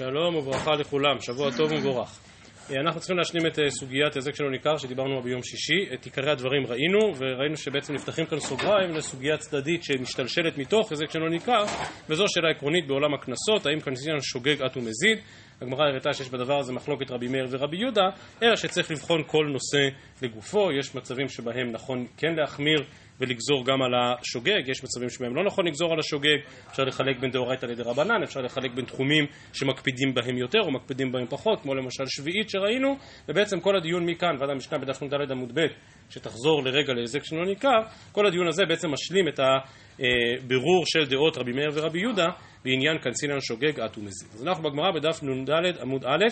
שלום וברכה לכולם, שבוע טוב ומבורך. אנחנו צריכים להשלים את סוגיית היזק שלא ניכר שדיברנו בה ביום שישי, את עיקרי הדברים ראינו, וראינו שבעצם נפתחים כאן סוגריים לסוגיה צדדית שמשתלשלת מתוך היזק שלא ניכר, וזו שאלה עקרונית בעולם הקנסות, האם כנסים שוגג עט ומזיד, הגמרא הראתה שיש בדבר הזה מחלוקת רבי מאיר ורבי יהודה, אלא שצריך לבחון כל נושא לגופו, יש מצבים שבהם נכון כן להחמיר ולגזור גם על השוגג, יש מצבים שבהם לא נכון לגזור על השוגג, אפשר לחלק בין דאורייתא לדרבנן, אפשר לחלק בין תחומים שמקפידים בהם יותר או מקפידים בהם פחות, כמו למשל שביעית שראינו, ובעצם כל הדיון מכאן, ועד המשנה בדף נ"ד עמוד ב', שתחזור לרגע להיזק שלא ניכר, כל הדיון הזה בעצם משלים את הבירור של דעות רבי מאיר ורבי יהודה בעניין קנסינן שוגג עט ומזיד. אז אנחנו בגמרא בדף נ"ד עמוד א',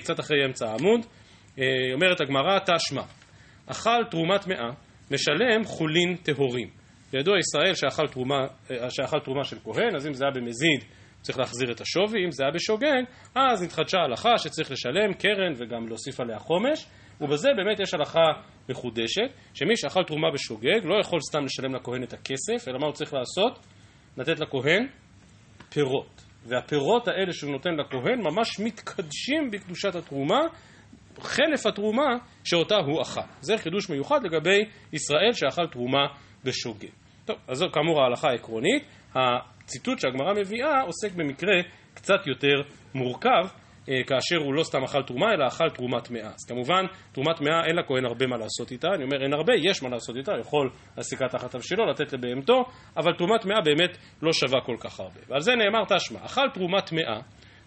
קצת אחרי אמצע העמוד, אומרת הגמרא תשמע, אכל תרומת מאה משלם חולין טהורים. ידוע ישראל שאכל תרומה, שאכל תרומה של כהן, אז אם זה היה במזיד צריך להחזיר את השווי, אם זה היה בשוגג, אז נתחדשה הלכה שצריך לשלם קרן וגם להוסיף עליה חומש, ובזה באמת יש הלכה מחודשת, שמי שאכל תרומה בשוגג לא יכול סתם לשלם לכהן את הכסף, אלא מה הוא צריך לעשות? לתת לכהן פירות. והפירות האלה שהוא נותן לכהן ממש מתקדשים בקדושת התרומה, חלף התרומה שאותה הוא אכל. זה חידוש מיוחד לגבי ישראל שאכל תרומה בשוגג. טוב, אז זו כאמור ההלכה העקרונית. הציטוט שהגמרא מביאה עוסק במקרה קצת יותר מורכב, כאשר הוא לא סתם אכל תרומה, אלא אכל תרומת מאה. אז כמובן, תרומת מאה אין לכהן הרבה מה לעשות איתה. אני אומר אין הרבה, יש מה לעשות איתה, יכול להסיקה תחת אבשלו, לתת לבהמתו, אבל תרומת מאה באמת לא שווה כל כך הרבה. ועל זה נאמר תשמע, אכל תרומת מאה,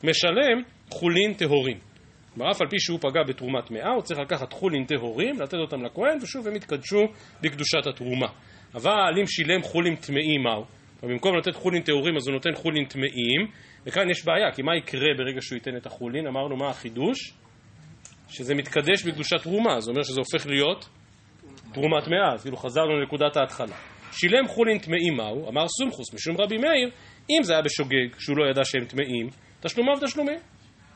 משלם חולין טהורים. כלומר, אף על פי שהוא פגע בתרומת מאה, הוא צריך לקחת חולין טהורים, לתת אותם לכהן, ושוב הם יתקדשו בקדושת התרומה. אבל אם שילם חולין טמאים, מהו? במקום לתת חולין טהורים, אז הוא נותן חולין טמאים, וכאן יש בעיה, כי מה יקרה ברגע שהוא ייתן את החולין? אמרנו מה החידוש? שזה מתקדש בקדושת תרומה, זה אומר שזה הופך להיות תרומת מאה, אז כאילו חזרנו לנקודת ההתחלה. שילם חולין טמאים מהו? אמר סומכוס משום רבי מאיר, אם זה היה בשוגג, שהוא לא ידע שהם טמאים, תשלומיו תשלומים.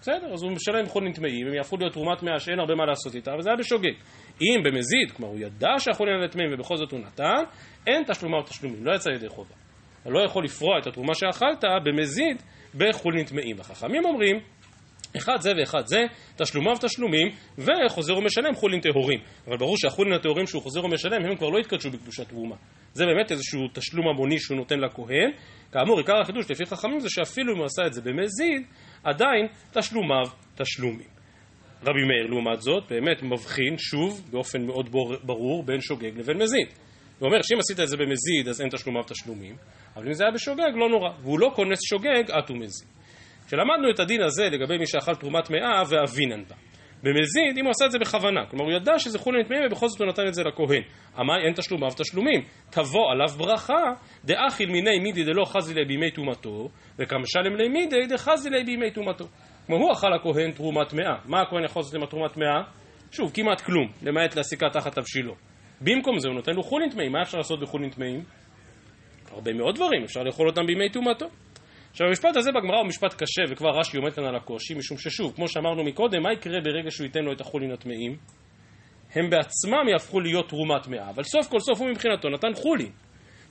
בסדר, אז הוא משלם חולין טמאים, הם יהפכו להיות תרומת מאה שאין הרבה מה לעשות איתה, אבל זה היה בשוגג. אם במזיד, כלומר הוא ידע שהחולין האלה טמאים ובכל זאת הוא נתן, אין תשלומיו תשלומים, לא יצא ידי חובה. אתה לא יכול לפרוע את התרומה שאכלת במזיד בחולין טמאים. החכמים אומרים, אחד זה ואחד זה, תשלומיו תשלומים, וחוזר ומשלם חולין טהורים. אבל ברור שהחולין הטהורים שהוא חוזר ומשלם, הם כבר לא יתקדשו בקדושת תרומה. זה באמת איזשהו תשלום המוני שהוא נותן לכהן. כאמור, עיקר החידוש לפי חכמים זה שאפילו אם הוא עשה את זה במזיד, עדיין תשלומיו תשלומים. רבי מאיר לעומת זאת באמת מבחין שוב באופן מאוד ברור בין שוגג לבין מזיד. הוא אומר שאם עשית את זה במזיד אז אין תשלומיו תשלומים, אבל אם זה היה בשוגג לא נורא, והוא לא כונס שוגג עט ומזיד. כשלמדנו את הדין הזה לגבי מי שאכל תרומת מאה ואבינן בה. במזיד, אם הוא עשה את זה בכוונה, כלומר הוא ידע שזה חולין טמאים ובכל זאת הוא נתן את זה לכהן. אמר אין תשלומיו תשלומים, תבוא עליו ברכה, דאכיל מיני מידי דלא חזי ליה בימי טומאתו, וכמשלם לי מידי דחזי ליה בימי טומאתו. כמו הוא אכל הכהן תרומת מאה. מה הכהן יכול לעשות עם התרומת מאה? שוב, כמעט כלום, למעט להסיקה תחת תבשילו. במקום זה הוא נותן לו חולין טמאים, מה אפשר לעשות בחולין טמאים? הרבה מאוד דברים, אפשר לאכול אותם בימי טומאתו. עכשיו המשפט הזה בגמרא הוא משפט קשה וכבר רש"י עומד כאן על הקושי משום ששוב, כמו שאמרנו מקודם, מה יקרה ברגע שהוא ייתן לו את החולין הטמאים? הם בעצמם יהפכו להיות תרומת מאה, אבל סוף כל סוף הוא מבחינתו נתן חולין.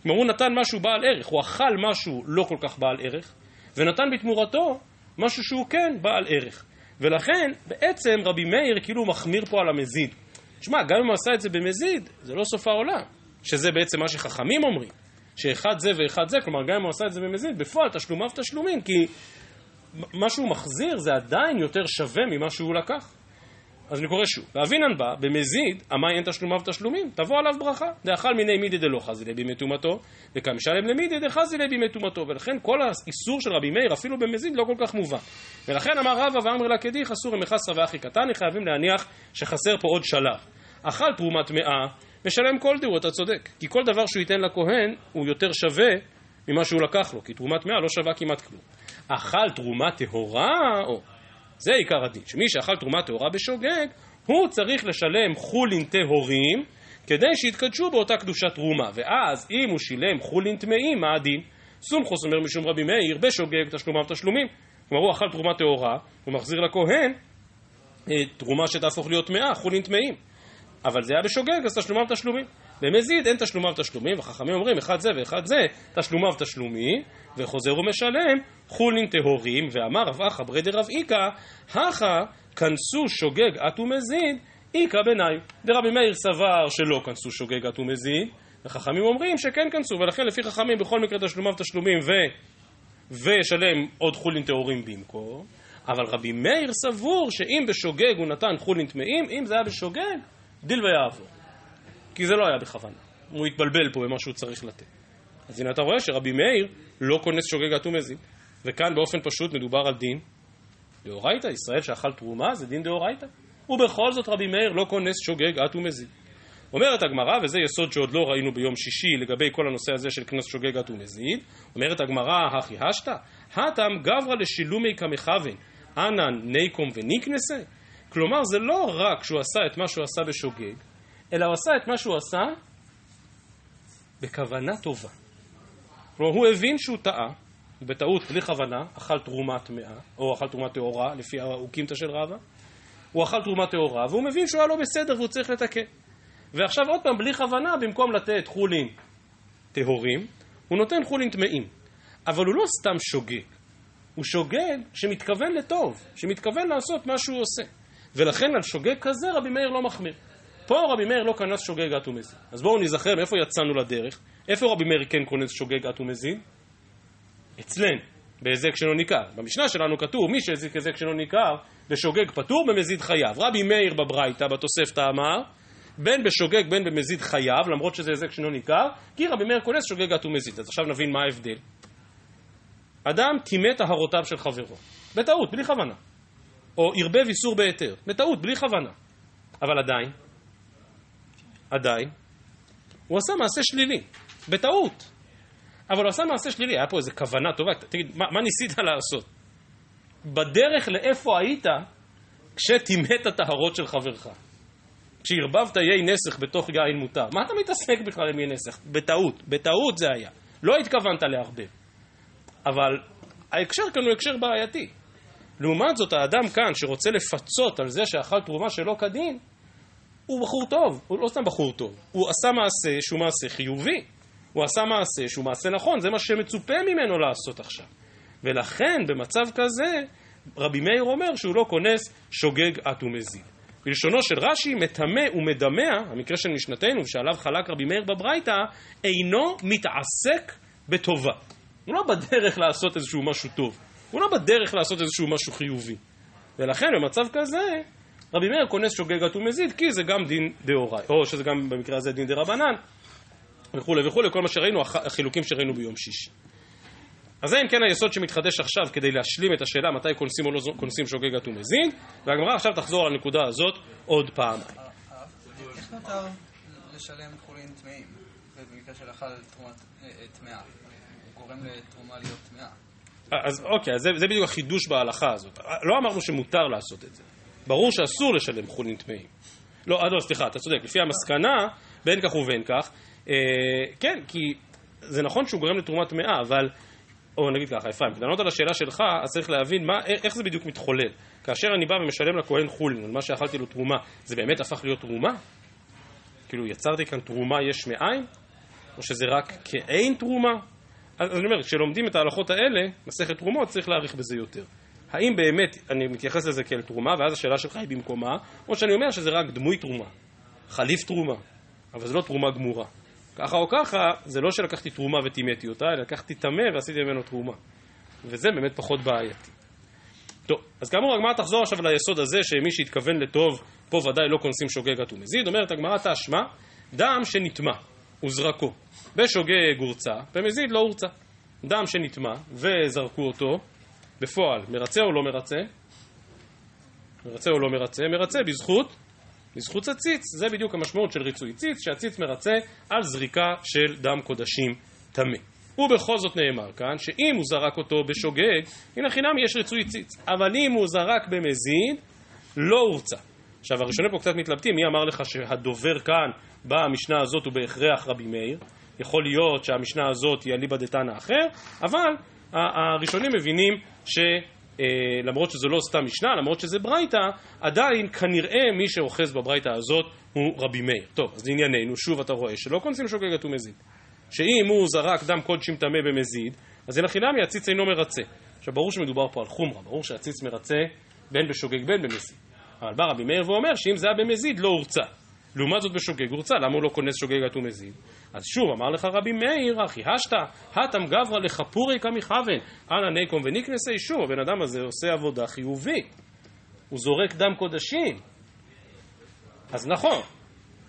כלומר הוא נתן משהו בעל ערך, הוא אכל משהו לא כל כך בעל ערך ונתן בתמורתו משהו שהוא כן בעל ערך ולכן בעצם רבי מאיר כאילו מחמיר פה על המזיד. תשמע, גם אם הוא עשה את זה במזיד, זה לא סוף העולם, שזה בעצם מה שחכמים אומרים. שאחד זה ואחד זה, כלומר גם אם הוא עשה את זה במזיד, בפועל תשלומיו תשלומים, כי מה שהוא מחזיר זה עדיין יותר שווה ממה שהוא לקח. אז אני קורא שוב, ואבינן בא, במזיד, אמי אין תשלומיו תשלומים, תבוא עליו ברכה. דאכל מיני מידי דלא חזי ליה בימי טומאתו, וכמשלם למידי דחזי ליה בימי טומאתו, ולכן כל האיסור של רבי מאיר, אפילו במזיד, לא כל כך מובן. ולכן אמר רבא ואמר לה כדיך, אסור מחסרא ואחי קטני, חייבים להניח שחסר פה עוד שלב. אכל תרומת מאה, משלם כל דהו, אתה צודק. כי כל דבר שהוא ייתן לכהן הוא יותר שווה ממה שהוא לקח לו, כי תרומת מאה לא שווה כמעט כלום. אכל תרומה טהורה, או, זה עיקר הדין, שמי שאכל תרומה טהורה בשוגג, הוא צריך לשלם חולין טהורים כדי שיתקדשו באותה קדושת תרומה. ואז אם הוא שילם חולין טמאים, מה הדין? סומכוס אומר משום רבי מאיר, בשוגג תשלומיו תשלומים. כלומר הוא אכל תרומה טהורה, הוא מחזיר לכהן תרומה שתהפוך להיות טמאה, חולין טמאים. אבל זה היה בשוגג, אז תשלומיו תשלומים. במזיד אין תשלומיו תשלומים, וחכמים אומרים אחד זה ואחד זה, תשלומיו תשלומי, וחוזר ומשלם, חולין טהורים, ואמר רב אחא ברי דרב איכא, הכא כנסו שוגג את ומזיד, איכא ביניים. דרבי מאיר סבר שלא כנסו שוגג את ומזיד, וחכמים אומרים שכן כנסו, ולכן לפי חכמים בכל מקרה תשלומיו תשלומים ו... וישלם עוד חולין טהורים במקום, אבל רבי מאיר סבור שאם בשוגג הוא נתן חולין טמאים, אם זה היה בשוגג, דיל ויעבור. כי זה לא היה בכוונה. הוא התבלבל פה במה שהוא צריך לתת. אז הנה אתה רואה שרבי מאיר לא כונס שוגג אטום מזיד. וכאן באופן פשוט מדובר על דין דאורייתא, ישראל שאכל תרומה זה דין דאורייתא. ובכל זאת רבי מאיר לא כונס שוגג אטום מזיד. אומרת הגמרא, וזה יסוד שעוד לא ראינו ביום שישי לגבי כל הנושא הזה של קנס שוגג אטום מזיד, אומרת הגמרא, הכי השתא, הטם גברא לשילומי כמכוון, אנן ניקום וניקנסה? כלומר, זה לא רק שהוא עשה את מה שהוא עשה בשוגג, אלא הוא עשה את מה שהוא עשה בכוונה טובה. כלומר, הוא הבין שהוא טעה, בטעות, בלי כוונה, אכל תרומה טמאה, או אכל תרומה טהורה, לפי האוקימתא של רבא, הוא אכל תרומה טהורה, והוא מבין שהוא היה לא בסדר והוא צריך לתקן. ועכשיו עוד פעם, בלי כוונה, במקום לתת חולין טהורים, הוא נותן חולין טמאים. אבל הוא לא סתם שוגג, הוא שוגג שמתכוון לטוב, שמתכוון לעשות מה שהוא עושה. ולכן על שוגג כזה רבי מאיר לא מחמיר. פה רבי מאיר לא כנס שוגג אט ומזין. אז בואו נזכר מאיפה יצאנו לדרך. איפה רבי מאיר כן כונס שוגג אט ומזין? אצלנו, בהיזק שלא ניכר. במשנה שלנו כתוב, מי שהזיק היזק שלא ניכר, בשוגג פטור, במזיד חייב. רבי מאיר בברייתא, בתוספתא אמר, בין בשוגג בין במזיד חייב, למרות שזה היזק שלא ניכר, כי רבי מאיר כונס שוגג אט ומזיד. אז עכשיו נבין מה ההבדל. אדם טימא טהרותיו של חברו, בטעות, בלי כוונה. או ערבב איסור בהיתר, בטעות, בלי כוונה. אבל עדיין, עדיין, הוא עשה מעשה שלילי, בטעות. אבל הוא עשה מעשה שלילי, היה פה איזו כוונה טובה, תגיד, מה, מה ניסית לעשות? בדרך לאיפה היית כשטימאת טהרות של חברך? כשערבבת יי נסך בתוך יין מותר. מה אתה מתעסק בכלל עם יי נסך? בטעות, בטעות זה היה. לא התכוונת לערבב. אבל ההקשר כאן הוא הקשר בעייתי. לעומת זאת, האדם כאן שרוצה לפצות על זה שאכל תרומה שלא כדין, הוא בחור טוב, הוא לא סתם בחור טוב, הוא עשה מעשה שהוא מעשה חיובי, הוא עשה מעשה שהוא מעשה נכון, זה מה שמצופה ממנו לעשות עכשיו. ולכן, במצב כזה, רבי מאיר אומר שהוא לא כונס שוגג את ומזיד. בלשונו של רש"י, מטמא ומדמע, המקרה של משנתנו, שעליו חלק רבי מאיר בברייתא, אינו מתעסק בטובה. הוא לא בדרך לעשות איזשהו משהו טוב. הוא לא בדרך לעשות איזשהו משהו חיובי. ולכן במצב כזה, רבי מאיר כונס שוגגת ומזיד, כי זה גם דין דאוראי, או שזה גם במקרה הזה דין דרבנן, וכולי וכולי, כל מה שראינו, החילוקים שראינו ביום שישי. אז זה אם כן היסוד שמתחדש עכשיו כדי להשלים את השאלה מתי כונסים או לא כונסים שוגגת ומזיד, והגמרא עכשיו תחזור על הנקודה הזאת עוד פעם. איך מותר לשלם חולין טמאים במקרה של אכל תרומה אה, אה, טמאה? הוא גורם לתרומה להיות טמאה. אז אוקיי, זה, זה בדיוק החידוש בהלכה הזאת. לא אמרנו שמותר לעשות את זה. ברור שאסור לשלם חולין טמאים. לא, אה, לא, סליחה, אתה צודק. לפי המסקנה, בין כך ובין כך, אה, כן, כי זה נכון שהוא גורם לתרומה טמאה, אבל, או נגיד ככה, אפרים, כדי לענות על השאלה שלך, אז צריך להבין מה, איך זה בדיוק מתחולל. כאשר אני בא ומשלם לכהן חולין על מה שאכלתי לו תרומה, זה באמת הפך להיות תרומה? כאילו, יצרתי כאן תרומה יש מאין? או שזה רק כאין תרומה? אז אני אומר, כשלומדים את ההלכות האלה, מסכת תרומות, צריך להעריך בזה יותר. האם באמת אני מתייחס לזה כאל תרומה, ואז השאלה שלך היא במקומה, או שאני אומר שזה רק דמוי תרומה, חליף תרומה, אבל זה לא תרומה גמורה. ככה או ככה, זה לא שלקחתי תרומה וטימאתי אותה, אלא לקחתי טמא ועשיתי ממנו תרומה. וזה באמת פחות בעייתי. טוב, אז כאמור הגמרא תחזור עכשיו ליסוד הזה שמי שהתכוון לטוב, פה ודאי לא כונסים שוגג ומזיד. אומרת הגמרא תשמע, דם שנטמע וזרקו בשוגג הורצה, במזיד לא הורצה. דם שנטמע וזרקו אותו, בפועל, מרצה או לא מרצה? מרצה או לא מרצה? מרצה בזכות, בזכות הציץ. זה בדיוק המשמעות של ריצוי ציץ, שהציץ מרצה על זריקה של דם קודשים טמא. ובכל זאת נאמר כאן, שאם הוא זרק אותו בשוגג, הנה חינם יש ריצוי ציץ. אבל אם הוא זרק במזיד, לא הורצה. עכשיו הראשונים פה קצת מתלבטים, מי אמר לך שהדובר כאן במשנה הזאת הוא בהכרח רבי מאיר? יכול להיות שהמשנה הזאת היא אליבא דתנא אחר, אבל הראשונים מבינים ש... למרות שזה לא סתם משנה, למרות שזה ברייתא, עדיין כנראה מי שאוחז בברייתא הזאת הוא רבי מאיר. טוב, אז לענייננו, שוב אתה רואה שלא קונסים שוגגת ומזיד. שאם הוא זרק דם קודשים טמא במזיד, אז אין החינמי הציץ אינו מרצה. עכשיו ברור שמדובר פה על חומרה, ברור שהציץ מרצה בין בשוגג בין במזיד. אבל בא רבי מאיר ואומר שאם זה היה במזיד לא הורצה. לעומת זאת בשוגג הורצה, למה הוא לא כונס שוגגת ומזיד? אז שוב, אמר לך רבי מאיר, אחי השתא, הטם גברא לחפורי כמכוון, אנא ניקום וניקנסי, שוב, הבן אדם הזה עושה עבודה חיובית. הוא זורק דם קודשים. אז נכון,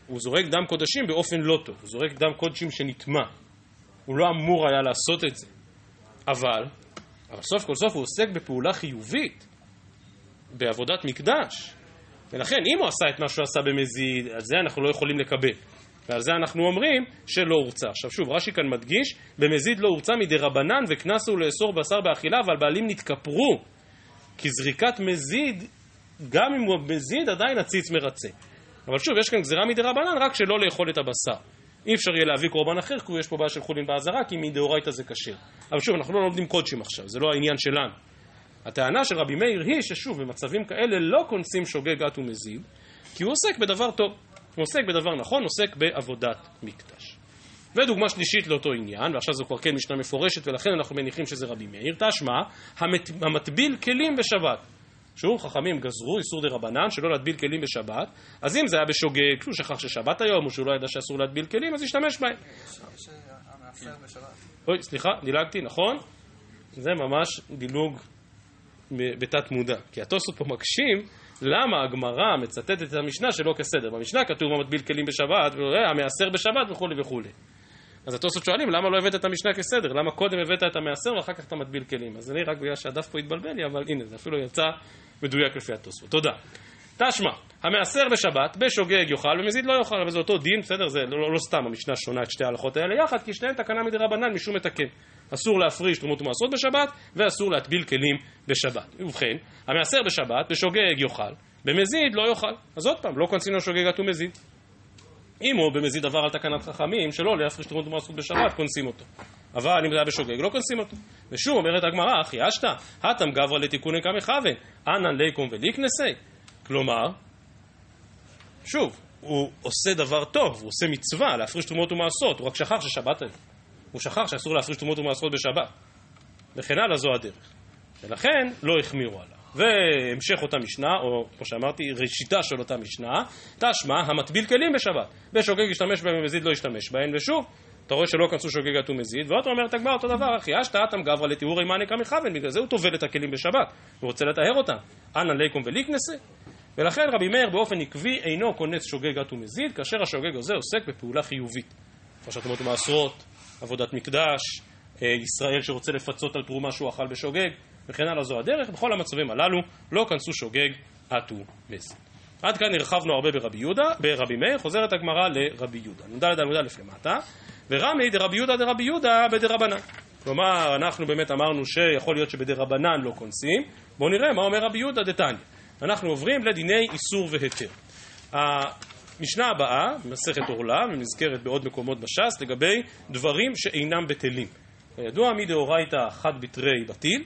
הוא זורק דם קודשים באופן לא טוב, הוא זורק דם קודשים שנטמע. הוא לא אמור היה לעשות את זה. אבל, אבל סוף כל סוף הוא עוסק בפעולה חיובית, בעבודת מקדש. ולכן, אם הוא עשה את מה שהוא עשה במזיד, על זה אנחנו לא יכולים לקבל. ועל זה אנחנו אומרים שלא הורצה. עכשיו שוב, רש"י כאן מדגיש, במזיד לא הורצה מדי רבנן וקנסו לאסור בשר באכילה, אבל בעלים נתכפרו. כי זריקת מזיד, גם אם הוא מזיד, עדיין הציץ מרצה. אבל שוב, יש כאן גזירה מדי רבנן, רק שלא לאכול את הבשר. אי אפשר יהיה להביא קורבן אחר, כי יש פה בעיה של חולין באזהרה, כי מדאורייתא זה כשר. אבל שוב, אנחנו לא לומדים קודשים עכשיו, זה לא העניין שלנו. הטענה של רבי מאיר היא ששוב, במצבים כאלה לא כונסים שוגג גת ומזיד, כי הוא עוסק בדבר טוב. הוא עוסק בדבר נכון, עוסק בעבודת מקדש. ודוגמה שלישית לאותו עניין, ועכשיו זו כבר כן משנה מפורשת, ולכן אנחנו מניחים שזה רבי מאיר, תשמע, המת, המטביל כלים בשבת. שוב, חכמים גזרו איסור דה רבנן שלא להטביל כלים בשבת, אז אם זה היה בשוגג, כשהוא שכח ששבת היום, או שהוא לא ידע שאסור להטביל כלים, אז ישתמש בהם. אוי, סליחה, דילגתי, נכון? זה ממש דילוג בתת מודע. כי התוספות פה מקשים למה הגמרא מצטטת את המשנה שלא כסדר. במשנה כתוב המטביל כלים בשבת, המעשר בשבת וכולי וכולי. אז התוספות שואלים למה לא הבאת את המשנה כסדר? למה קודם הבאת את המעשר ואחר כך אתה מטביל כלים? אז אני רק בגלל שהדף פה התבלבל לי, אבל הנה, זה אפילו יצא מדויק לפי התוספות. תודה. תשמע, המעשר בשבת, בשוגג יאכל, במזיד לא יאכל, אבל זה אותו דין, בסדר? זה לא, לא, לא סתם המשנה שונה את שתי ההלכות האלה יחד, כי שתיהן תקנה מדי רבנן משום מתקן. אסור להפריש תרומות ומעשרות בשבת, ואסור להטביל כלים בשבת. ובכן, המעשר בשבת, בשוגג יאכל, במזיד לא יאכל. אז עוד פעם, לא קונצין לו שוגג אטום מזיד. אם הוא במזיד עבר על תקנת חכמים, שלא להפריש תרומות ומעשרות בשבת, קונסים אותו. אבל אם זה היה בשוגג, לא קונסים אותו. ושוב אומרת הגמרא, אחי אשתא, הטם גברא לתיקוני כמכוון, אנן ליקום וליקנסי. כלומר, שוב, הוא עושה דבר טוב, הוא עושה מצווה להפריש תרומות ומעשרות, הוא רק שכח ששבת היום. הוא שכח שאסור להפריש תרומות ומעשרות בשבת. וכן הלאה זו הדרך. ולכן לא החמירו עליו. והמשך אותה משנה, או כמו שאמרתי, ראשיתה של אותה משנה, תשמע המטביל כלים בשבת. בשוגג ישתמש בהם ומזיד לא ישתמש בהם, ושוב, אתה רואה שלא כנסו שוגגת ומזיד, ועוד אומרת הגמרא אותו דבר, אחי אשתא אטם גברא לתיאורי מאני כמכוון, בגלל זה הוא טובל את הכלים בשבת, הוא רוצה לטהר אותם. אנא ליקום וליקנסה. ולכן רבי מאיר באופן עקבי אינו כונס שוגגת ומזיד, כאשר השוגג הזה עוסק בפעולה חיובית. פרשת תרומות ומעשרות, עבודת מקדש, אה, ישראל שרוצה לפצות על תרומה שהוא אכל בשוגג, וכן הלאה זו הדרך, בכל המצבים הללו לא כנסו שוגג אטו מזיד. עד כאן הרחבנו הרבה ברבי יהודה, ברבי מאיר, חוזרת הגמרא לרבי יהודה. נ"ד עמוד א' למטה, ורמי דרבי יהודה דרבי יהודה בדרבנן. כלומר, אנחנו באמת אמרנו שיכול להיות שבדרבנן לא כונסים, בואו נראה מה אומר רבי יהודה דתניא. אנחנו עוברים לדיני איסור והיתר. המשנה הבאה, מסכת עורלה, ונזכרת בעוד מקומות בש"ס, לגבי דברים שאינם בטלים. כידוע, מדאורייתא חד בתרי בטיל,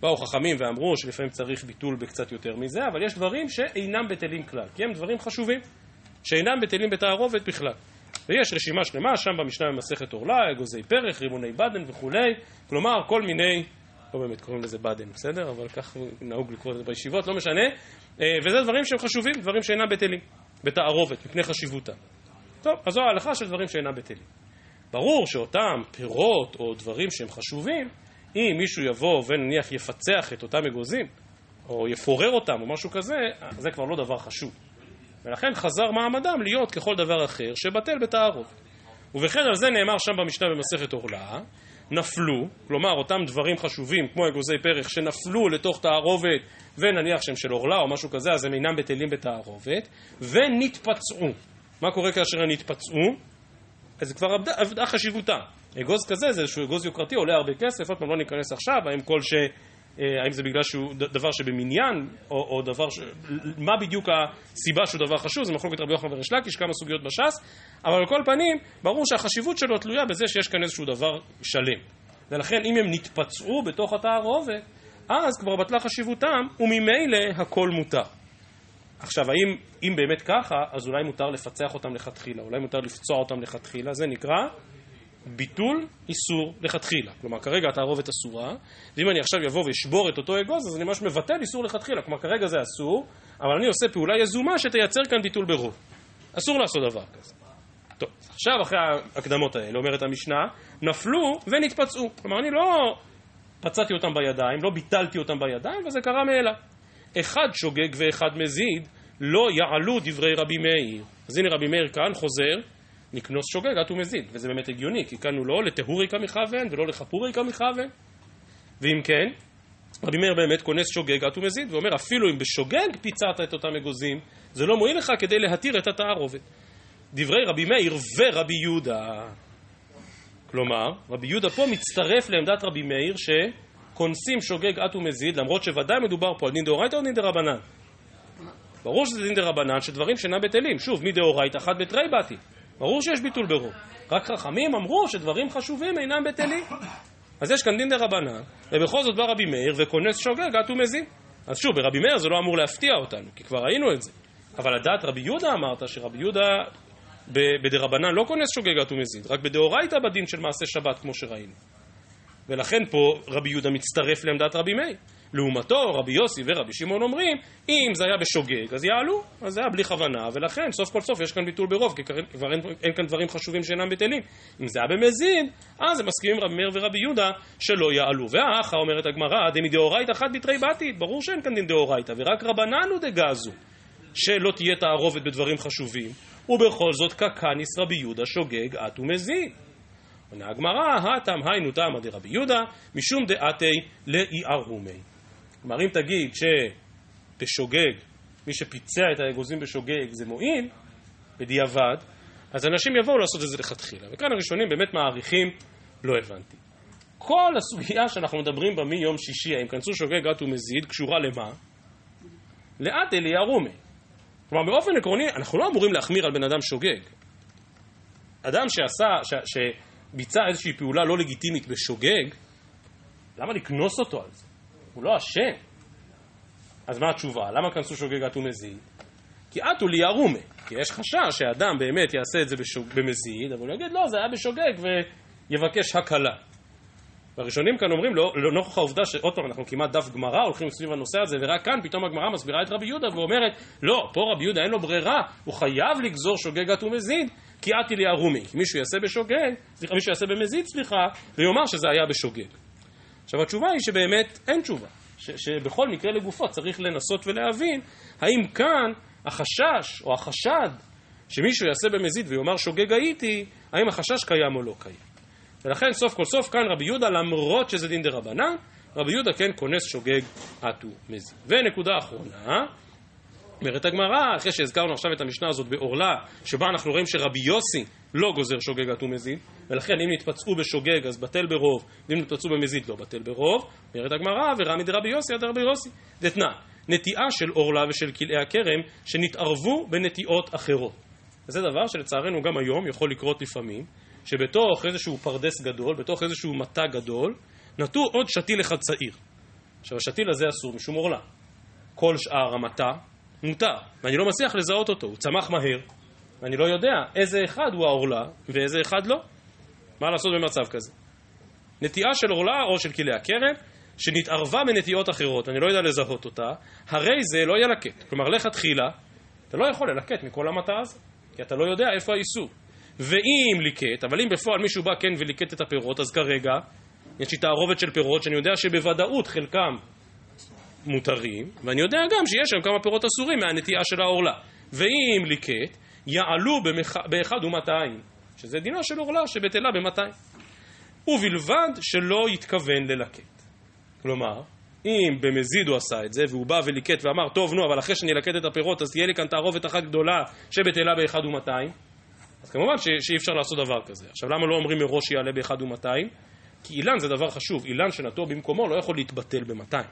באו חכמים ואמרו שלפעמים צריך ביטול בקצת יותר מזה, אבל יש דברים שאינם בטלים כלל, כי הם דברים חשובים, שאינם בטלים בתערובת בכלל. ויש רשימה שלמה שם במשנה במסכת עורלה, אגוזי פרח, רימוני בדן וכולי, כלומר כל מיני, לא באמת קוראים לזה בדן, בסדר? אבל כך נהוג לקרוא לזה בישיבות, לא משנה, אה, וזה דברים שהם חשובים, דברים שאינם בטלים, בתערובת, מפני חשיבותם. טוב, אז זו ההלכה של דברים שאינם בטלים. ברור שאותם פירות או דברים שהם חשובים, אם מישהו יבוא ונניח יפצח את אותם אגוזים, או יפורר אותם או משהו כזה, זה כבר לא דבר חשוב. ולכן חזר מעמדם להיות ככל דבר אחר שבטל בתערובת. ובכן על זה נאמר שם במשנה במסכת עורלה, נפלו, כלומר אותם דברים חשובים כמו אגוזי פרח שנפלו לתוך תערובת ונניח שהם של עורלה או משהו כזה אז הם אינם בטלים בתערובת ונתפצעו. מה קורה כאשר הם נתפצעו? אז כבר אבדה חשיבותה. אגוז כזה זה איזשהו אגוז יוקרתי, עולה הרבה כסף, עוד פעם לא ניכנס עכשיו, האם כל ש... אה, האם זה בגלל שהוא דבר שבמניין, או, או דבר ש... מה בדיוק הסיבה שהוא דבר חשוב, זה מחלוקת רבי יוחנן וריש לקיש, כמה סוגיות בש"ס, אבל על כל פנים, ברור שהחשיבות שלו תלויה בזה שיש כאן איזשהו דבר שלם. ולכן אם הם נתפצעו בתוך התערובת, אז כבר בטלה חשיבותם, וממילא הכל מותר. עכשיו, האם אם באמת ככה, אז אולי מותר לפצח אותם לכתחילה, אולי מותר לפצוע אותם לכתחילה, זה נקרא ביטול איסור לכתחילה. כלומר, כרגע התערובת אסורה, ואם אני עכשיו אבוא ואשבור את אותו אגוז, אז אני ממש מבטל איסור לכתחילה. כלומר, כרגע זה אסור, אבל אני עושה פעולה יזומה שתייצר כאן ביטול ברוב. אסור לעשות דבר כזה. טוב, עכשיו אחרי ההקדמות האלה, אומרת המשנה, נפלו ונתפצעו. כלומר, אני לא פצעתי אותם בידיים, לא ביטלתי אותם בידיים, וזה קרה מאליו. אחד שוגג ואחד מזיד, לא יעלו דברי רבי מאיר. אז הנה רבי מאיר כאן חוזר, נקנוס שוגג, את ומזיד, וזה באמת הגיוני, כי כאן הוא לא לטהורי כמכוון ולא לחפורי כמכוון. ואם כן, רבי מאיר באמת כונס שוגג, את ומזיד, ואומר אפילו אם בשוגג פיצעת את אותם אגוזים, זה לא מועיל לך כדי להתיר את התערובת. דברי רבי מאיר ורבי יהודה. כלומר, רבי יהודה פה מצטרף לעמדת רבי מאיר שכונסים שוגג את ומזיד, למרות שוודאי מדובר פה על דין דאורייתא או דין דרבנן. ברור שזה דין דרבנן שדברים שאינם בטלים. שוב, מדאורייתא אחת בתרי באתי. ברור שיש ביטול ברוב. רק חכמים אמרו שדברים חשובים אינם בטלים. אז יש כאן דין דרבנן, ובכל זאת בא רבי מאיר וכונס שוגג את ומזיד. אז שוב, ברבי מאיר זה לא אמור להפתיע אותנו, כי כבר ראינו את זה. אבל לדעת רבי יהודה אמרת שרבי יהודה בדרבנן לא כונס שוגגת ומזיד, רק בדאורייתא בדין של מעשה שבת כמו שראינו. ולכן פה רבי יהודה מצטרף לעמדת רבי מאיר. לעומתו רבי יוסי ורבי שמעון אומרים אם זה היה בשוגג אז יעלו, אז זה היה בלי כוונה ולכן סוף כל סוף יש כאן ביטול ברוב כי כבר אין, אין כאן דברים חשובים שאינם בטלים אם זה היה במזיד אז הם מסכימים רבי מאיר ורבי יהודה שלא יעלו והאחה אומרת הגמרא דמדאורייתא אחת בתרי בתית ברור שאין כאן דין דאורייתא ורק רבנן הוא דגזו שלא תהיה תערובת בדברים חשובים ובכל זאת קקניס רבי יהודה שוגג את ומזיד. עונה הגמרא, הטם היינו תמא דרבי יהודה, משום דעתי לאי ארומי. כלומר, אם תגיד שבשוגג, מי שפיצע את האגוזים בשוגג זה מועיל, בדיעבד, אז אנשים יבואו לעשות את זה לכתחילה. וכאן הראשונים באמת מעריכים, לא הבנתי. כל הסוגיה שאנחנו מדברים בה מיום שישי, האם כנסו שוגג גת ומזיד, קשורה למה? לאט אלי ארומי. כלומר, באופן עקרוני, אנחנו לא אמורים להחמיר על בן אדם שוגג. אדם שעשה, ש, שביצע איזושהי פעולה לא לגיטימית בשוגג, למה לקנוס אותו על זה? הוא לא אשם. אז מה התשובה? למה כנסו שוגג אטו מזיד? כי אטו לי ארומה. כי יש חשש שאדם באמת יעשה את זה בשוג... במזיד, אבל הוא יגיד, לא, זה היה בשוגג, ויבקש הקלה. והראשונים כאן אומרים, לא, לא נוכח העובדה שעוד פעם, אנחנו כמעט דף גמרא, הולכים סביב הנושא הזה, ורק כאן פתאום הגמרא מסבירה את רבי יהודה ואומרת, לא, פה רבי יהודה אין לו ברירה, הוא חייב לגזור שוגג ומזיד, כי אתי לי ארומי. כי מישהו יעשה בשוגג, סליחה, מישהו יעשה במזיד, סליחה, ויאמר שזה היה בשוגג. עכשיו התשובה היא שבאמת אין תשובה, ש, שבכל מקרה לגופו צריך לנסות ולהבין האם כאן החשש או החשד שמישהו יעשה במזיד ויאמר שוגג הייתי, האם החשש קיים או לא קיים. ולכן סוף כל סוף כאן רבי יהודה למרות שזה דין דה רבנן, רבי יהודה כן כונס שוגג אטו מזיד. ונקודה אחרונה אומרת הגמרא, אחרי שהזכרנו עכשיו את המשנה הזאת בעורלה, שבה אנחנו רואים שרבי יוסי לא גוזר שוגג עד ומזיד, ולכן אם נתפצעו בשוגג אז בטל ברוב, ואם נתפצעו במזיד לא בטל ברוב, אומרת הגמרא, ורמי דרבי יוסי עד רבי יוסי. דתנא, נטיעה של עורלה ושל כלאי הכרם שנתערבו בנטיעות אחרות. וזה דבר שלצערנו גם היום יכול לקרות לפעמים, שבתוך איזשהו פרדס גדול, בתוך איזשהו מטע גדול, נטו עוד שתיל אחד צעיר. עכשיו השתיל הזה אסור משום עורלה. כל שאר המטע מותר, ואני לא מצליח לזהות אותו, הוא צמח מהר, ואני לא יודע איזה אחד הוא העורלה ואיזה אחד לא. מה לעשות במצב כזה? נטיעה של עורלה או של כלי הכרם, שנתערבה בנטיעות אחרות, אני לא יודע לזהות אותה, הרי זה לא ילקט. כלומר, לכתחילה, אתה לא יכול ללקט מכל המטע הזה, כי אתה לא יודע איפה האיסור. ואם ליקט, אבל אם בפועל מישהו בא כן וליקט את הפירות, אז כרגע יש לי תערובת של פירות שאני יודע שבוודאות חלקם מותרים, ואני יודע גם שיש שם כמה פירות אסורים מהנטיעה של העורלה. ואם ליקט, יעלו במח... באחד ומאתיים, שזה דינה של עורלה שבטלה במאתיים. ובלבד שלא יתכוון ללקט. כלומר, אם במזיד הוא עשה את זה, והוא בא וליקט ואמר, טוב נו, אבל אחרי שאני אלקט את הפירות, אז תהיה לי כאן תערובת אחת גדולה שבטלה באחד ומאתיים, אז כמובן ש... שאי אפשר לעשות דבר כזה. עכשיו, למה לא אומרים מראש יעלה באחד ומאתיים? כי אילן זה דבר חשוב, אילן שנטוע במקומו לא יכול להתבטל במאתיים.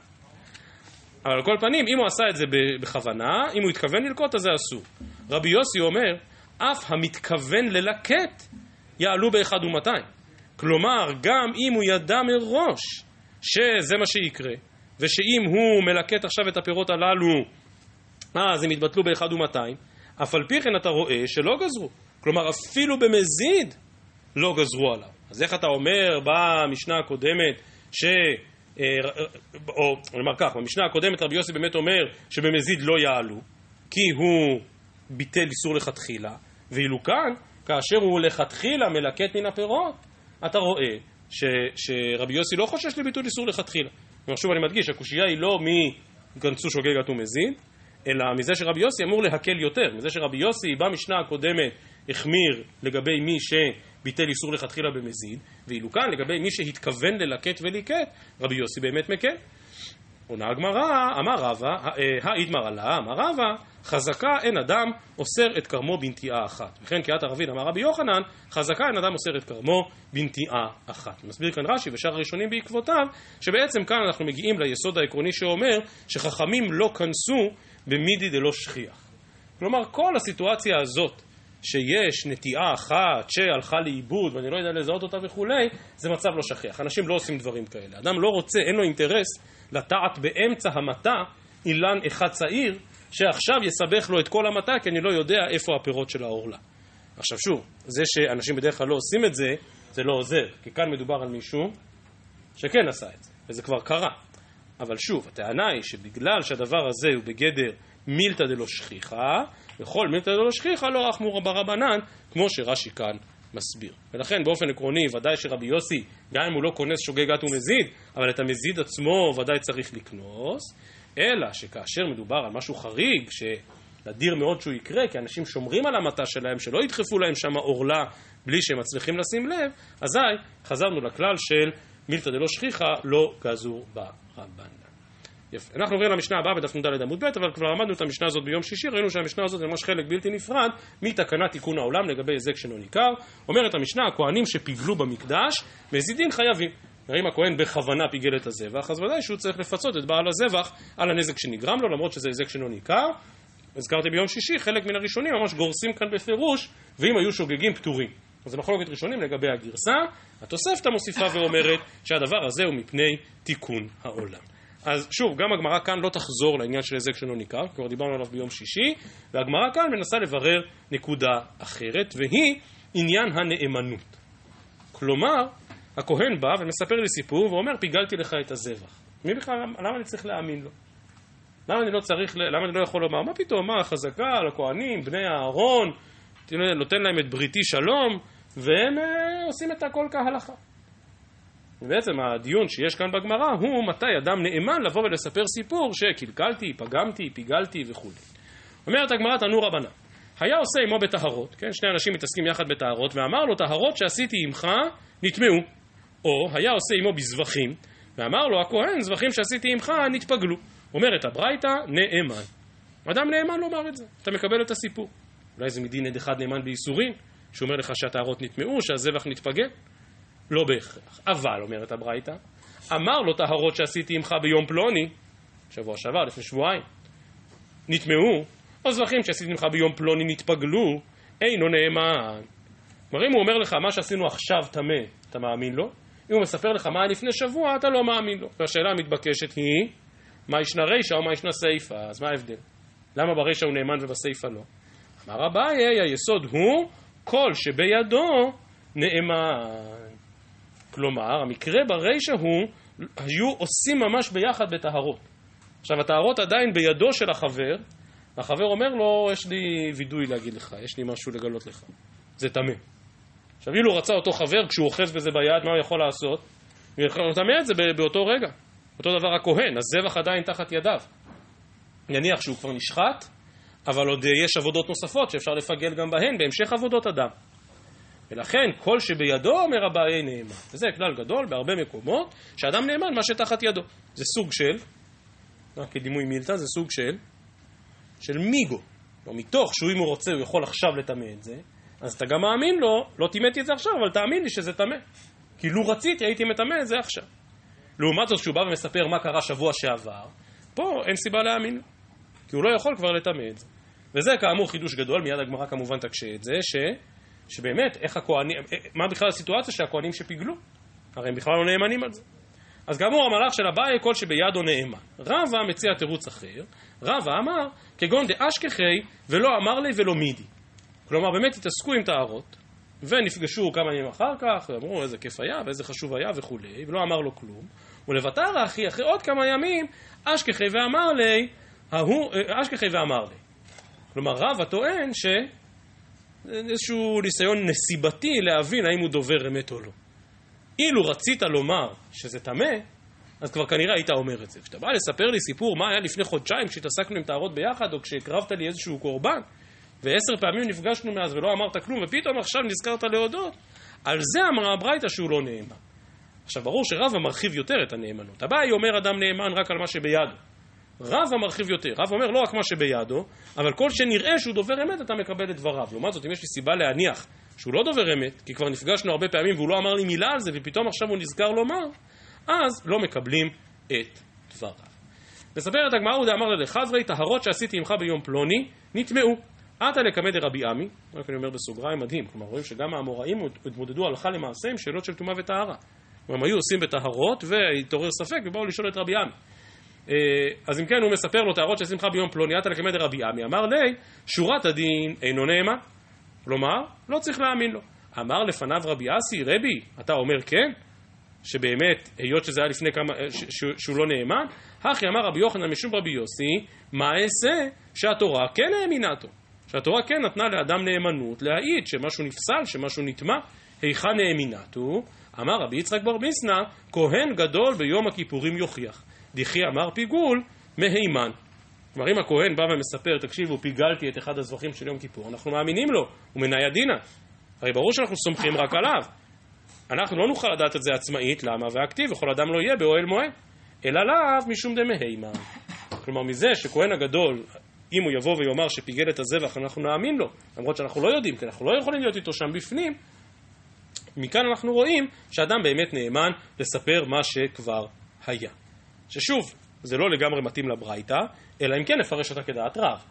אבל על כל פנים, אם הוא עשה את זה בכוונה, אם הוא התכוון ללקוט, אז זה אסור. רבי יוסי אומר, אף המתכוון ללקט יעלו באחד ומאתיים. כלומר, גם אם הוא ידע מראש שזה מה שיקרה, ושאם הוא מלקט עכשיו את הפירות הללו, אז הם יתבטלו באחד ומאתיים, אף על פי כן אתה רואה שלא גזרו. כלומר, אפילו במזיד לא גזרו עליו. אז איך אתה אומר במשנה הקודמת ש... אה, או נאמר כך, במשנה הקודמת רבי יוסי באמת אומר שבמזיד לא יעלו, כי הוא ביטל איסור לכתחילה, ואילו כאן, כאשר הוא לכתחילה מלקט מן הפירות, אתה רואה ש, שרבי יוסי לא חושש לביטול איסור לכתחילה. שוב אני מדגיש, הקושייה היא לא מי גנצו שוגגת ומזיד, אלא מזה שרבי יוסי אמור להקל יותר, מזה שרבי יוסי במשנה הקודמת החמיר לגבי מי שביטל איסור לכתחילה במזיד, ואילו כאן לגבי מי שהתכוון ללקט וליקט, רבי יוסי באמת מקל. עונה הגמרא, אמר רבא, האידמר אה, עלה, אמר רבא, חזקה אין אדם אוסר את כרמו בנטיעה אחת. וכן קריאת ערבית אמר רבי יוחנן, חזקה אין אדם אוסר את כרמו בנטיעה אחת. מסביר כאן רש"י ושאר הראשונים בעקבותיו, שבעצם כאן אנחנו מגיעים ליסוד העקרוני שאומר שחכמים לא כנסו במידי דלא שכיח. כלומר, כל הסיטואציה הזאת שיש נטיעה אחת שהלכה לאיבוד ואני לא יודע לזהות אותה וכולי, זה מצב לא שכיח. אנשים לא עושים דברים כאלה. אדם לא רוצה, אין לו אינטרס לטעת באמצע המטע אילן אחד צעיר, שעכשיו יסבך לו את כל המטע כי אני לא יודע איפה הפירות של העורלה. עכשיו שוב, זה שאנשים בדרך כלל לא עושים את זה, זה לא עוזר, כי כאן מדובר על מישהו שכן עשה את זה, וזה כבר קרה. אבל שוב, הטענה היא שבגלל שהדבר הזה הוא בגדר מילתא דלא שכיחה, וכל מילתא דלא שכיחה לא רחמו ברבנן, כמו שרש"י כאן מסביר. ולכן באופן עקרוני, ודאי שרבי יוסי, גם אם הוא לא כונס שוגג גת ומזיד, אבל את המזיד עצמו ודאי צריך לקנוס, אלא שכאשר מדובר על משהו חריג, שנדיר מאוד שהוא יקרה, כי אנשים שומרים על המטה שלהם, שלא ידחפו להם שם עורלה בלי שהם מצליחים לשים לב, אזי חזרנו לכלל של מילתא דלא שכיחה, לא גזור ברבנן. יפה. אנחנו עוברים למשנה הבאה בדף נ"ד עמוד ב', אבל כבר למדנו את המשנה הזאת ביום שישי, ראינו שהמשנה הזאת זה ממש חלק בלתי נפרד מתקנת תיקון העולם לגבי היזק שאינו ניכר. אומרת המשנה, הכהנים שפיגלו במקדש, מזידין חייבים. אם הכהן בכוונה פיגל את הזבח, אז ודאי שהוא צריך לפצות את בעל הזבח על הנזק שנגרם לו, למרות שזה היזק שאינו ניכר. הזכרתי ביום שישי, חלק מן הראשונים ממש גורסים כאן בפירוש, ואם היו שוגגים פטורים. אז זה מחלוקת ראשונים לגבי הגרסה. התוספתא מוסיפה ואומרת שהדבר הזה הוא מפני תיקון העולם. אז שוב, גם הגמרא כאן לא תחזור לעניין של היזק שלא ניכר, כבר דיברנו עליו ביום שישי, והגמרא כאן מנסה לברר נקודה אחרת, והיא עניין הנאמנות. כלומר, הכהן בא ומספר לי סיפור ואומר, פיגלתי לך את הזבח. מי בכלל, למה אני צריך להאמין לו? למה אני לא צריך, למה אני לא יכול לומר, מה פתאום, מה, חזקה על הכהנים, בני אהרון, נותן להם את בריתי שלום, והם אה, עושים את הכל כהלכה. ובעצם הדיון שיש כאן בגמרא הוא מתי אדם נאמן לבוא ולספר סיפור שקלקלתי, פגמתי, פיגלתי וכו'. אומרת הגמרא תנו רבנן, היה עושה עמו בטהרות, כן, שני אנשים מתעסקים יחד בטהרות, ואמר לו טהרות שעשיתי עמך נטמעו, או היה עושה עמו בזבחים, ואמר לו הכהן זבחים שעשיתי עמך נתפגלו. אומרת הברייתא נאמן. אדם נאמן לומר את זה, אתה מקבל את הסיפור. אולי זה מדין עד אחד נאמן בייסורים, שאומר לך שהטהרות נטמעו, שהזבח נתפגל. לא בהכרח. אבל, אומרת הברייתא, אמר לו טהרות שעשיתי עמך ביום פלוני, שבוע שעבר, לפני שבועיים, נטמעו, או זבחים שעשיתי עמך ביום פלוני נתפגלו, אינו נאמן. כלומר, אם הוא אומר לך מה שעשינו עכשיו טמא, אתה מאמין לו? אם הוא מספר לך מה היה לפני שבוע, אתה לא מאמין לו. והשאלה המתבקשת היא, מה ישנה רישא או מה ישנה סיפא? אז מה ההבדל? למה ברישא הוא נאמן ובסיפא לא? אמר אביי, היסוד הוא כל שבידו נאמן. כלומר, המקרה ברישא הוא, היו עושים ממש ביחד בטהרות. עכשיו, הטהרות עדיין בידו של החבר, והחבר אומר לו, יש לי וידוי להגיד לך, יש לי משהו לגלות לך. זה טמא. עכשיו, אילו רצה אותו חבר, כשהוא אוחז בזה ביד, מה הוא יכול לעשות? הוא יכול לטמא את זה באותו רגע. אותו דבר הכהן, הזבח עדיין תחת ידיו. נניח שהוא כבר נשחט, אבל עוד יש עבודות נוספות שאפשר לפגל גם בהן, בהמשך עבודות אדם. ולכן כל שבידו אומר אביי נאמן. וזה כלל גדול בהרבה מקומות, שאדם נאמן מה שתחת ידו. זה סוג של, אה, כדימוי מילתא, זה סוג של, של מיגו. לא מתוך שהוא אם הוא רוצה הוא יכול עכשיו לטמא את זה, אז אתה גם מאמין לו, לא טימאתי את זה עכשיו, אבל תאמין לי שזה טמא. כי לו רציתי הייתי מטמא את זה עכשיו. לעומת זאת, כשהוא בא ומספר מה קרה שבוע שעבר, פה אין סיבה להאמין לו. כי הוא לא יכול כבר לטמא את זה. וזה כאמור חידוש גדול, מיד הגמרא כמובן תקשה את זה, ש... שבאמת, איך הכהנים, מה בכלל הסיטואציה שהכהנים שפיגלו? הרי הם בכלל לא נאמנים על זה. אז כאמור המהלך של אביי כל שבידו נאמן. רבא מציע תירוץ אחר, רבא אמר כגון דאשכחי ולא אמר לי ולא מידי. כלומר באמת התעסקו עם טהרות ונפגשו כמה ימים אחר כך ואמרו איזה כיף היה ואיזה חשוב היה וכולי ולא אמר לו כלום ולבטר אחי אחרי עוד כמה ימים אשכחי ואמר לי אשכחי ואמר לי כלומר רבא טוען ש... איזשהו ניסיון נסיבתי להבין האם הוא דובר אמת או לא. אילו רצית לומר שזה טמא, אז כבר כנראה היית אומר את זה. כשאתה בא לספר לי סיפור מה היה לפני חודשיים כשהתעסקנו עם טהרות ביחד, או כשהקרבת לי איזשהו קורבן, ועשר פעמים נפגשנו מאז ולא אמרת כלום, ופתאום עכשיו נזכרת להודות, על זה אמרה הברייתא שהוא לא נאמן. עכשיו ברור שרבא מרחיב יותר את הנאמנות. הבעיה אומר אדם נאמן רק על מה שבידו. רבא מרחיב יותר. רבא אומר לא רק מה שבידו, אבל כל שנראה שהוא דובר אמת אתה מקבל את דבריו. לעומת זאת, אם יש לי סיבה להניח שהוא לא דובר אמת, כי כבר נפגשנו הרבה פעמים והוא לא אמר לי מילה על זה, ופתאום עכשיו הוא נזכר לומר, אז לא מקבלים את דבריו. מספרת הגמרא הוא דאמר לחברי, טהרות שעשיתי עמך ביום פלוני, נטמעו. עתה לקמא דרבי עמי, רק אני אומר בסוגריים מדהים, כלומר רואים שגם האמוראים התמודדו הלכה למעשה עם שאלות של טומאה וטהרה. הם היו עושים בטהרות והתעורר ספק ובאו לשאול את רבי עמי. אה, אז אם כן הוא מספר לו טהרות של שמחה ביום פלוני, עתה לקמא דרבי עמי, אמר לי, שורת הדין אינו נאמן. כלומר, לא צריך להאמין לו. אמר לפניו רבי אסי, רבי, אתה אומר כן? שבאמת, היות שזה היה לפני כמה, ש, ש, שהוא לא נאמן, הכי אמר רבי יוחנן משום רבי יוסי, מה אעשה שהתורה כן האמינתו? שהתורה כן נתנה לאדם נאמנות להעיד שמשהו נפסל, שמשהו נטמע, היכן נאמינתו? אמר רבי יצחק בר ביסנא, כהן גדול ביום הכיפורים יוכיח. דכי אמר פיגול, מהימן. כלומר אם הכהן בא ומספר, תקשיבו, פיגלתי את אחד הזבחים של יום כיפור, אנחנו מאמינים לו, הוא מניה דינא. הרי ברור שאנחנו סומכים רק עליו. אנחנו לא נוכל לדעת את זה עצמאית, למה? והכתיב, וכל אדם לא יהיה באוהל מועד. אלא לאו משום דמהימן. כלומר, מזה שכהן הגדול, אם הוא יבוא ויאמר שפיגל את הזבח, אנחנו נאמין לו, למרות שאנחנו לא יודעים, כי אנחנו לא יכולים להיות איתו שם בפנים, מכאן אנחנו רואים שאדם באמת נאמן לספר מה שכבר היה. ששוב, זה לא לגמרי מתאים לברייתא, אלא אם כן נפרש אותה כדעת רב.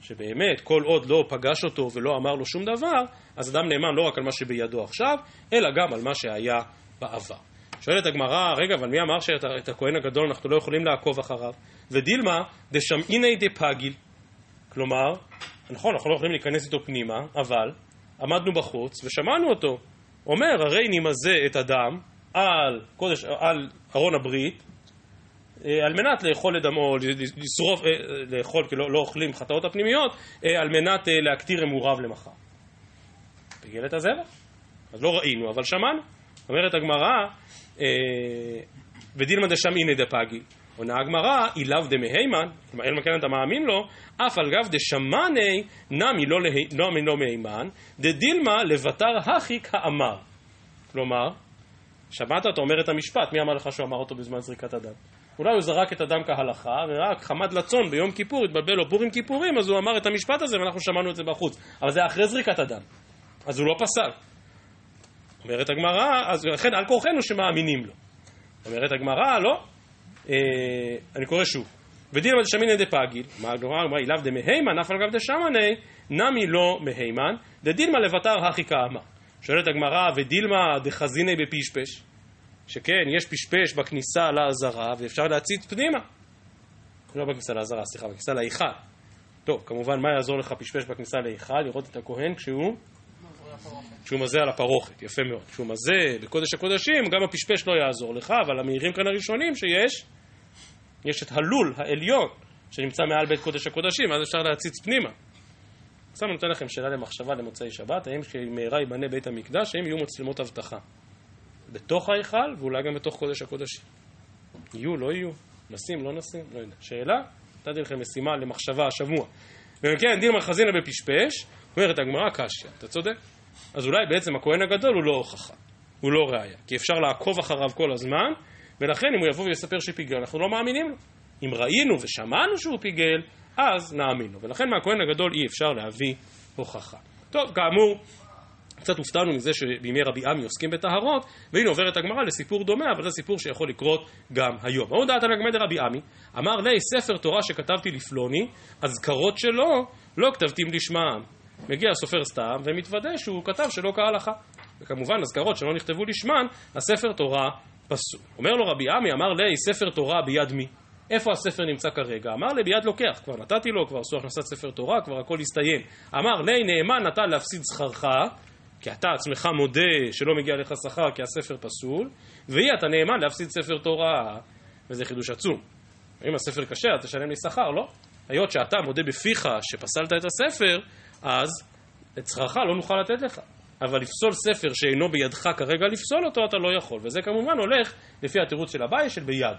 שבאמת, כל עוד לא פגש אותו ולא אמר לו שום דבר, אז אדם נאמן לא רק על מה שבידו עכשיו, אלא גם על מה שהיה בעבר. שואלת הגמרא, רגע, אבל מי אמר שאת הכהן הגדול אנחנו לא יכולים לעקוב אחריו? ודילמה דשמעיני דפגיל. כלומר, נכון, אנחנו לא יכולים להיכנס איתו פנימה, אבל עמדנו בחוץ ושמענו אותו. אומר, הרי נמזה את הדם על, קודש, על ארון הברית, על מנת לאכול את דמו, לשרוף, אה, לאכול, כי לא, לא אוכלים חטאות הפנימיות, אה, על מנת להקטיר אמוריו למחר. פיגל את הזבח. אז לא ראינו, אבל שמענו. אומרת הגמרא, ודילמה דשמעינא דפגיל. עונה הגמרא, אילאו דמהימן, כלומר אלמא כן אתה מאמין לו, אף על גב דשמעני נמי לא, לא מינו מהימן, דדילמה לבתר החיק האמר. כלומר, שמעת? אתה אומר את המשפט, מי אמר לך שהוא אמר אותו בזמן זריקת הדם? אולי הוא זרק את הדם כהלכה, ורק חמד לצון ביום כיפור, התבלבל לו פורים כיפורים, אז הוא אמר את המשפט הזה ואנחנו שמענו את זה בחוץ. אבל זה אחרי זריקת הדם. אז הוא לא פסל. אומרת הגמרא, אז לכן על כורחנו שמאמינים לו. אומרת הגמרא, לא. אה, אני קורא שוב. ודילמה דשמינא דפגיל, מה הגמרא אמרה, אילאו דמהימן, אף על גב דשמני, נמי לא מהימן, דדילמה לבתר הכי כאמה. שואלת הגמרא, ודילמה דחזיני בפישפש, שכן, יש פשפש בכניסה לעזרה ואפשר להציץ פנימה. לא בכניסה לעזרה, סליחה, בכניסה להיכל. טוב, כמובן, מה יעזור לך פשפש בכניסה להיכל? לראות את הכהן כשהוא... כשהוא מזה על הפרוכת, יפה מאוד. כשהוא מזה בקודש הקודשים, גם הפשפש לא יעזור לך, אבל המאירים כאן הראשונים שיש, יש את הלול העליון שנמצא מעל בית קודש הקודשים, אז אפשר להציץ פנימה. עכשיו אני נותן לכם שאלה למחשבה למוצאי שבת, האם כשמהרה ייבנה בית המקדש, האם יהיו מצלמות אבטחה? בתוך ההיכל ואולי גם בתוך קודש הקודשים. יהיו, לא יהיו, נשים, לא נשים, לא יודע. שאלה, נתתי לכם משימה למחשבה השבוע. וכן, דין מרחזינה בפשפש, אומרת הגמרא קשיא, אתה צודק. אז אולי בעצם הכהן הגדול הוא לא הוכחה, הוא לא ראייה, כי אפשר לעקוב אחריו כל הזמן, ולכן אם הוא יבוא ויספר שפיגל, אנחנו לא מאמינים לו. אם ראינו ושמענו שהוא פיגל, אז נאמין לו. ולכן מהכהן הגדול אי אפשר להביא הוכחה. טוב, כאמור, קצת הופתענו מזה שבימי רבי עמי עוסקים בטהרות, והנה עוברת הגמרא לסיפור דומה, אבל זה סיפור שיכול לקרות גם היום. מה הודעת על הגמרא דרבי עמי? אמר לי, ספר תורה שכתבתי לפלוני, אזכרות שלו לא כתבתים לשמם. מגיע הסופר סתם ומתוודה שהוא כתב שלא כהלכה. וכמובן, אזכרות שלא נכתבו לשמן, הספר תורה פסול. אומר לו רבי עמי, אמר לי, ספר תורה ביד מי? איפה הספר נמצא כרגע? אמר לי, ביד לוקח, כבר נתתי לו, כבר עשו הכנסת ספר תורה, כבר הכל הסתיים. אמר לי, נאמן נתן להפסיד שכרך, כי אתה עצמך מודה שלא מגיע לך שכר כי הספר פסול, והיא אתה נאמן להפסיד ספר תורה, וזה חידוש עצום. אם הספר קשה, אתה תשלם לי שכר, לא? היות שאתה מודה בפיך שפסלת את הספר, אז את שכרך לא נוכל לתת לך. אבל לפסול ספר שאינו בידך כרגע לפסול אותו, אתה לא יכול. וזה כמובן הולך לפי התירוץ של אביי של ביד.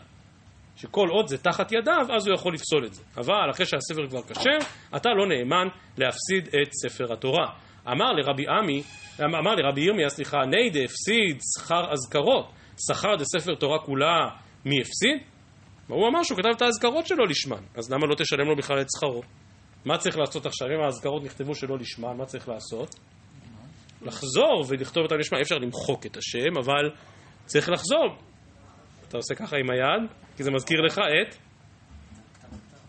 שכל עוד זה תחת ידיו, אז הוא יכול לפסול את זה. אבל אחרי שהספר כבר כשר, אתה לא נאמן להפסיד את ספר התורה. אמר לרבי עמי, אמר לרבי ירמיה, סליחה, ניידה הפסיד שכר אזכרות, שכר דספר תורה כולה, מי הפסיד? הוא אמר שהוא כתב את האזכרות שלו לשמן, אז למה לא תשלם לו בכלל את שכרו? מה צריך לעשות עכשיו? אם האזכרות נכתבו שלא לשמן, מה צריך לעשות? לחזור ולכתוב הנשמע. אי אפשר למחוק את השם, אבל צריך לחזור. אתה עושה ככה עם היד, כי זה מזכיר לך את...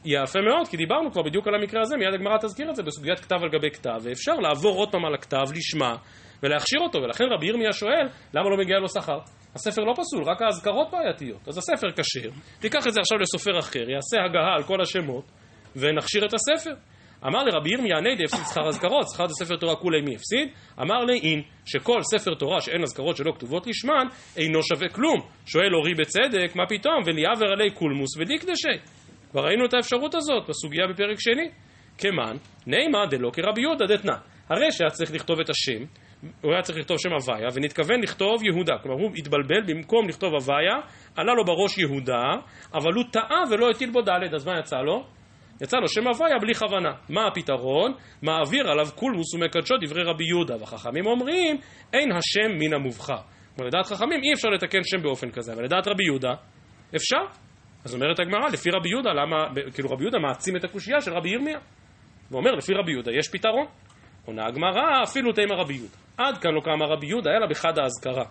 יפה מאוד, כי דיברנו כבר בדיוק על המקרה הזה, מיד הגמרא תזכיר את זה בסוגיית כתב על גבי כתב, ואפשר לעבור עוד פעם על הכתב, לשמה, ולהכשיר אותו, ולכן רבי ירמיה שואל, למה לא מגיע לו שכר? הספר לא פסול, רק האזכרות בעייתיות. אז הספר כשר, תיקח את זה עכשיו לסופר אחר, יעשה הגהה על כל השמות, ונכשיר את הספר. אמר לרבי ירמיה ניידי הפסיד שכר אזכרות, שכר ספר תורה כולי מי הפסיד? אמר לי אין, שכל ספר תורה שאין אזכרות שלא כתובות לשמן, אינו שווה כלום. שואל אורי בצדק, מה פתאום? וליעבר עלי קולמוס ודיקדשי. כבר ראינו את האפשרות הזאת בסוגיה בפרק שני. כמן, נימה דלא כרבי יהודה דתנא. הרי שהיה צריך לכתוב את השם, הוא היה צריך לכתוב שם הוויה, ונתכוון לכתוב יהודה. כלומר, הוא התבלבל, במקום לכתוב הוויה, עלה לו בראש יהודה, אבל הוא טעה ולא הטיל בו ד', אז מה יצא לו? יצא לו שם הוויה בלי כוונה. מה הפתרון? מעביר עליו קולמוס ומקדשו דברי רבי יהודה. והחכמים אומרים, אין השם מן המובחר. כלומר, לדעת חכמים אי אפשר לתקן שם באופן כזה, אבל לדעת רבי יהודה, אפשר. אז אומרת הגמרא, לפי רבי יהודה, למה, כאילו רבי יהודה מעצים את הקושייה של רבי ירמיה. ואומר, לפי רבי יהודה יש פתרון. עונה הגמרא, אפילו תימא רבי יהודה. עד כאן לא קמה רבי יהודה, אלא בחד האזכרה.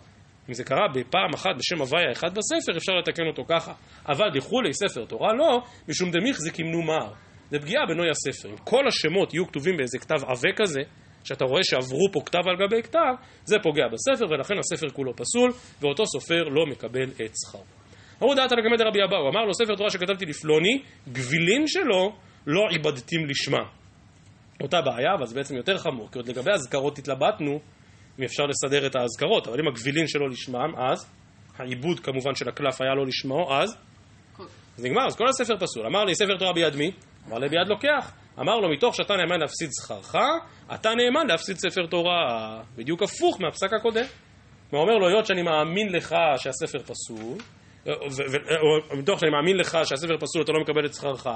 אם זה קרה בפעם אחת בשם הוויה אחד בספר, אפשר לתקן אותו ככה. אבל דכולי ספר תורה לא, משום דמיך זה כמנו מר. זה פגיעה בנוי הספר. אם כל השמות יהיו כתובים באיזה כתב עבה כזה, שאתה רואה שעברו פה כתב על גבי כתב, זה פוגע בספר, ולכן הספר כולו פסול, ואותו סופר לא מקבל את שכרו. אמרו דעת על הגמד רבי אבאו, אמר לו ספר תורה שכתבתי לפלוני, גבילין שלו לא עיבדתים לשמה. אותה בעיה, אבל זה בעצם יותר חמור, כי עוד לגבי אזכרות התלבטנו, אם אפשר לסדר את האזכרות, אבל אם הגבילין שלו לשמם, אז העיבוד כמובן של הקלף היה לא לשמו, אז אז נגמר, אז כל הספר פסול. אמר לי, ספר תורה ביד מי? אמר לי, ביד לוקח. אמר לו, מתוך שאתה נאמן להפסיד שכרך, אתה נאמן להפסיד ספר תורה. בדיוק הפוך מהפסק הקודם. הוא אומר לו, היות שאני מאמין לך שהספר פסול, ומתוך שאני מאמין לך שהספר פסול אתה לא מקבל את שכרך,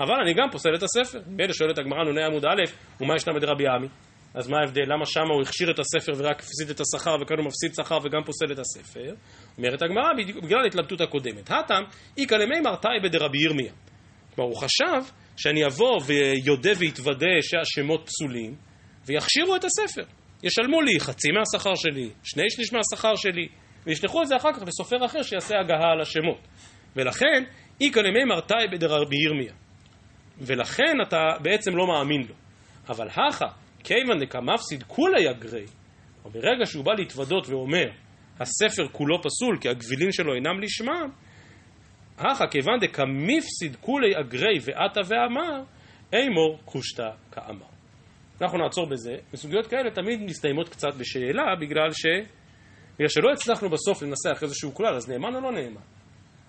אבל אני גם פוסל את הספר. מילא שואלת הגמרא נ"ה עמוד א', ומה ישנה בדרבי עמי? אז מה ההבדל? למה שמה הוא הכשיר את הספר ורק הפסיד את השכר וכאן הוא מפסיד שכר וגם פוסל את הספר? אומרת הגמרא בגלל ההתלבטות הקודמת. הטם איכא למימר תאי בדרבי ירמיה. כלומר הוא חשב שאני אבוא ויודה ויתוודה שהשמות פסולים ויכשירו את הספר. ישלמו לי חצי מהשכר שלי, שני שליש מהשכר שלי, וישלחו את זה אחר כך לסופר אחר שיעשה הגהה על השמות. ולכן, איכא למימר תאי בדרבי ירמיה. ולכן אתה בעצם לא מאמין לו. אבל הכא כיוון דקמפסיד כולי אגרי, או ברגע שהוא בא להתוודות ואומר, הספר כולו פסול כי הגבילין שלו אינם לשמם, הכא כיוון דקמיפסיד כולי אגרי ועתה ואמר, אימור קושטא כאמר. אנחנו נעצור בזה, וסוגיות כאלה תמיד מסתיימות קצת בשאלה, בגלל ש... בגלל שלא הצלחנו בסוף לנסח איזשהו כלל, אז נאמן או לא נאמן?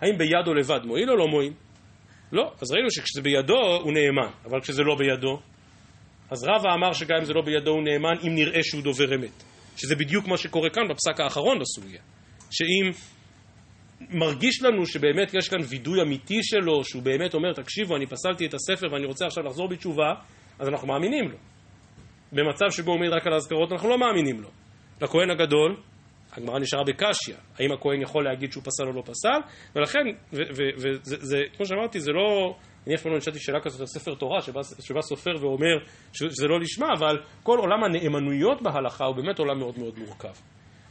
האם ביד או לבד מועיל או לא מועיל? לא, אז ראינו שכשזה בידו הוא נאמן, אבל כשזה לא בידו, אז רבא אמר שגם אם זה לא בידו הוא נאמן, אם נראה שהוא דובר אמת. שזה בדיוק מה שקורה כאן בפסק האחרון בסוגיה. שאם מרגיש לנו שבאמת יש כאן וידוי אמיתי שלו, שהוא באמת אומר, תקשיבו, אני פסלתי את הספר ואני רוצה עכשיו לחזור בתשובה, אז אנחנו מאמינים לו. במצב שבו הוא מעיד רק על האזכרות, אנחנו לא מאמינים לו. לכהן הגדול, הגמרא נשארה בקשיא, האם הכהן יכול להגיד שהוא פסל או לא פסל, ולכן, וזה, כמו שאמרתי, זה לא, אני אף פעם לא נשאלתי שאלה כזאת על ספר תורה, שבא, שבא סופר ואומר שזה לא לשמה, אבל כל עולם הנאמנויות בהלכה הוא באמת עולם מאוד מאוד מורכב.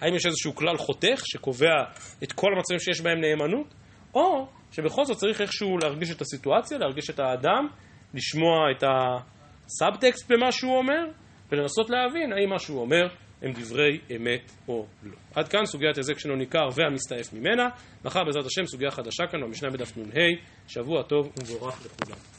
האם יש איזשהו כלל חותך שקובע את כל המצבים שיש בהם נאמנות, או שבכל זאת צריך איכשהו להרגיש את הסיטואציה, להרגיש את האדם, לשמוע את הסאבטקסט במה שהוא אומר, ולנסות להבין האם מה שהוא אומר הם דברי אמת או לא. עד כאן סוגיית היזק שאינו ניכר והמסתעף ממנה. מחר בעזרת השם סוגיה חדשה כאן במשנה בדף נ"ה. שבוע טוב ומבורך לכולם.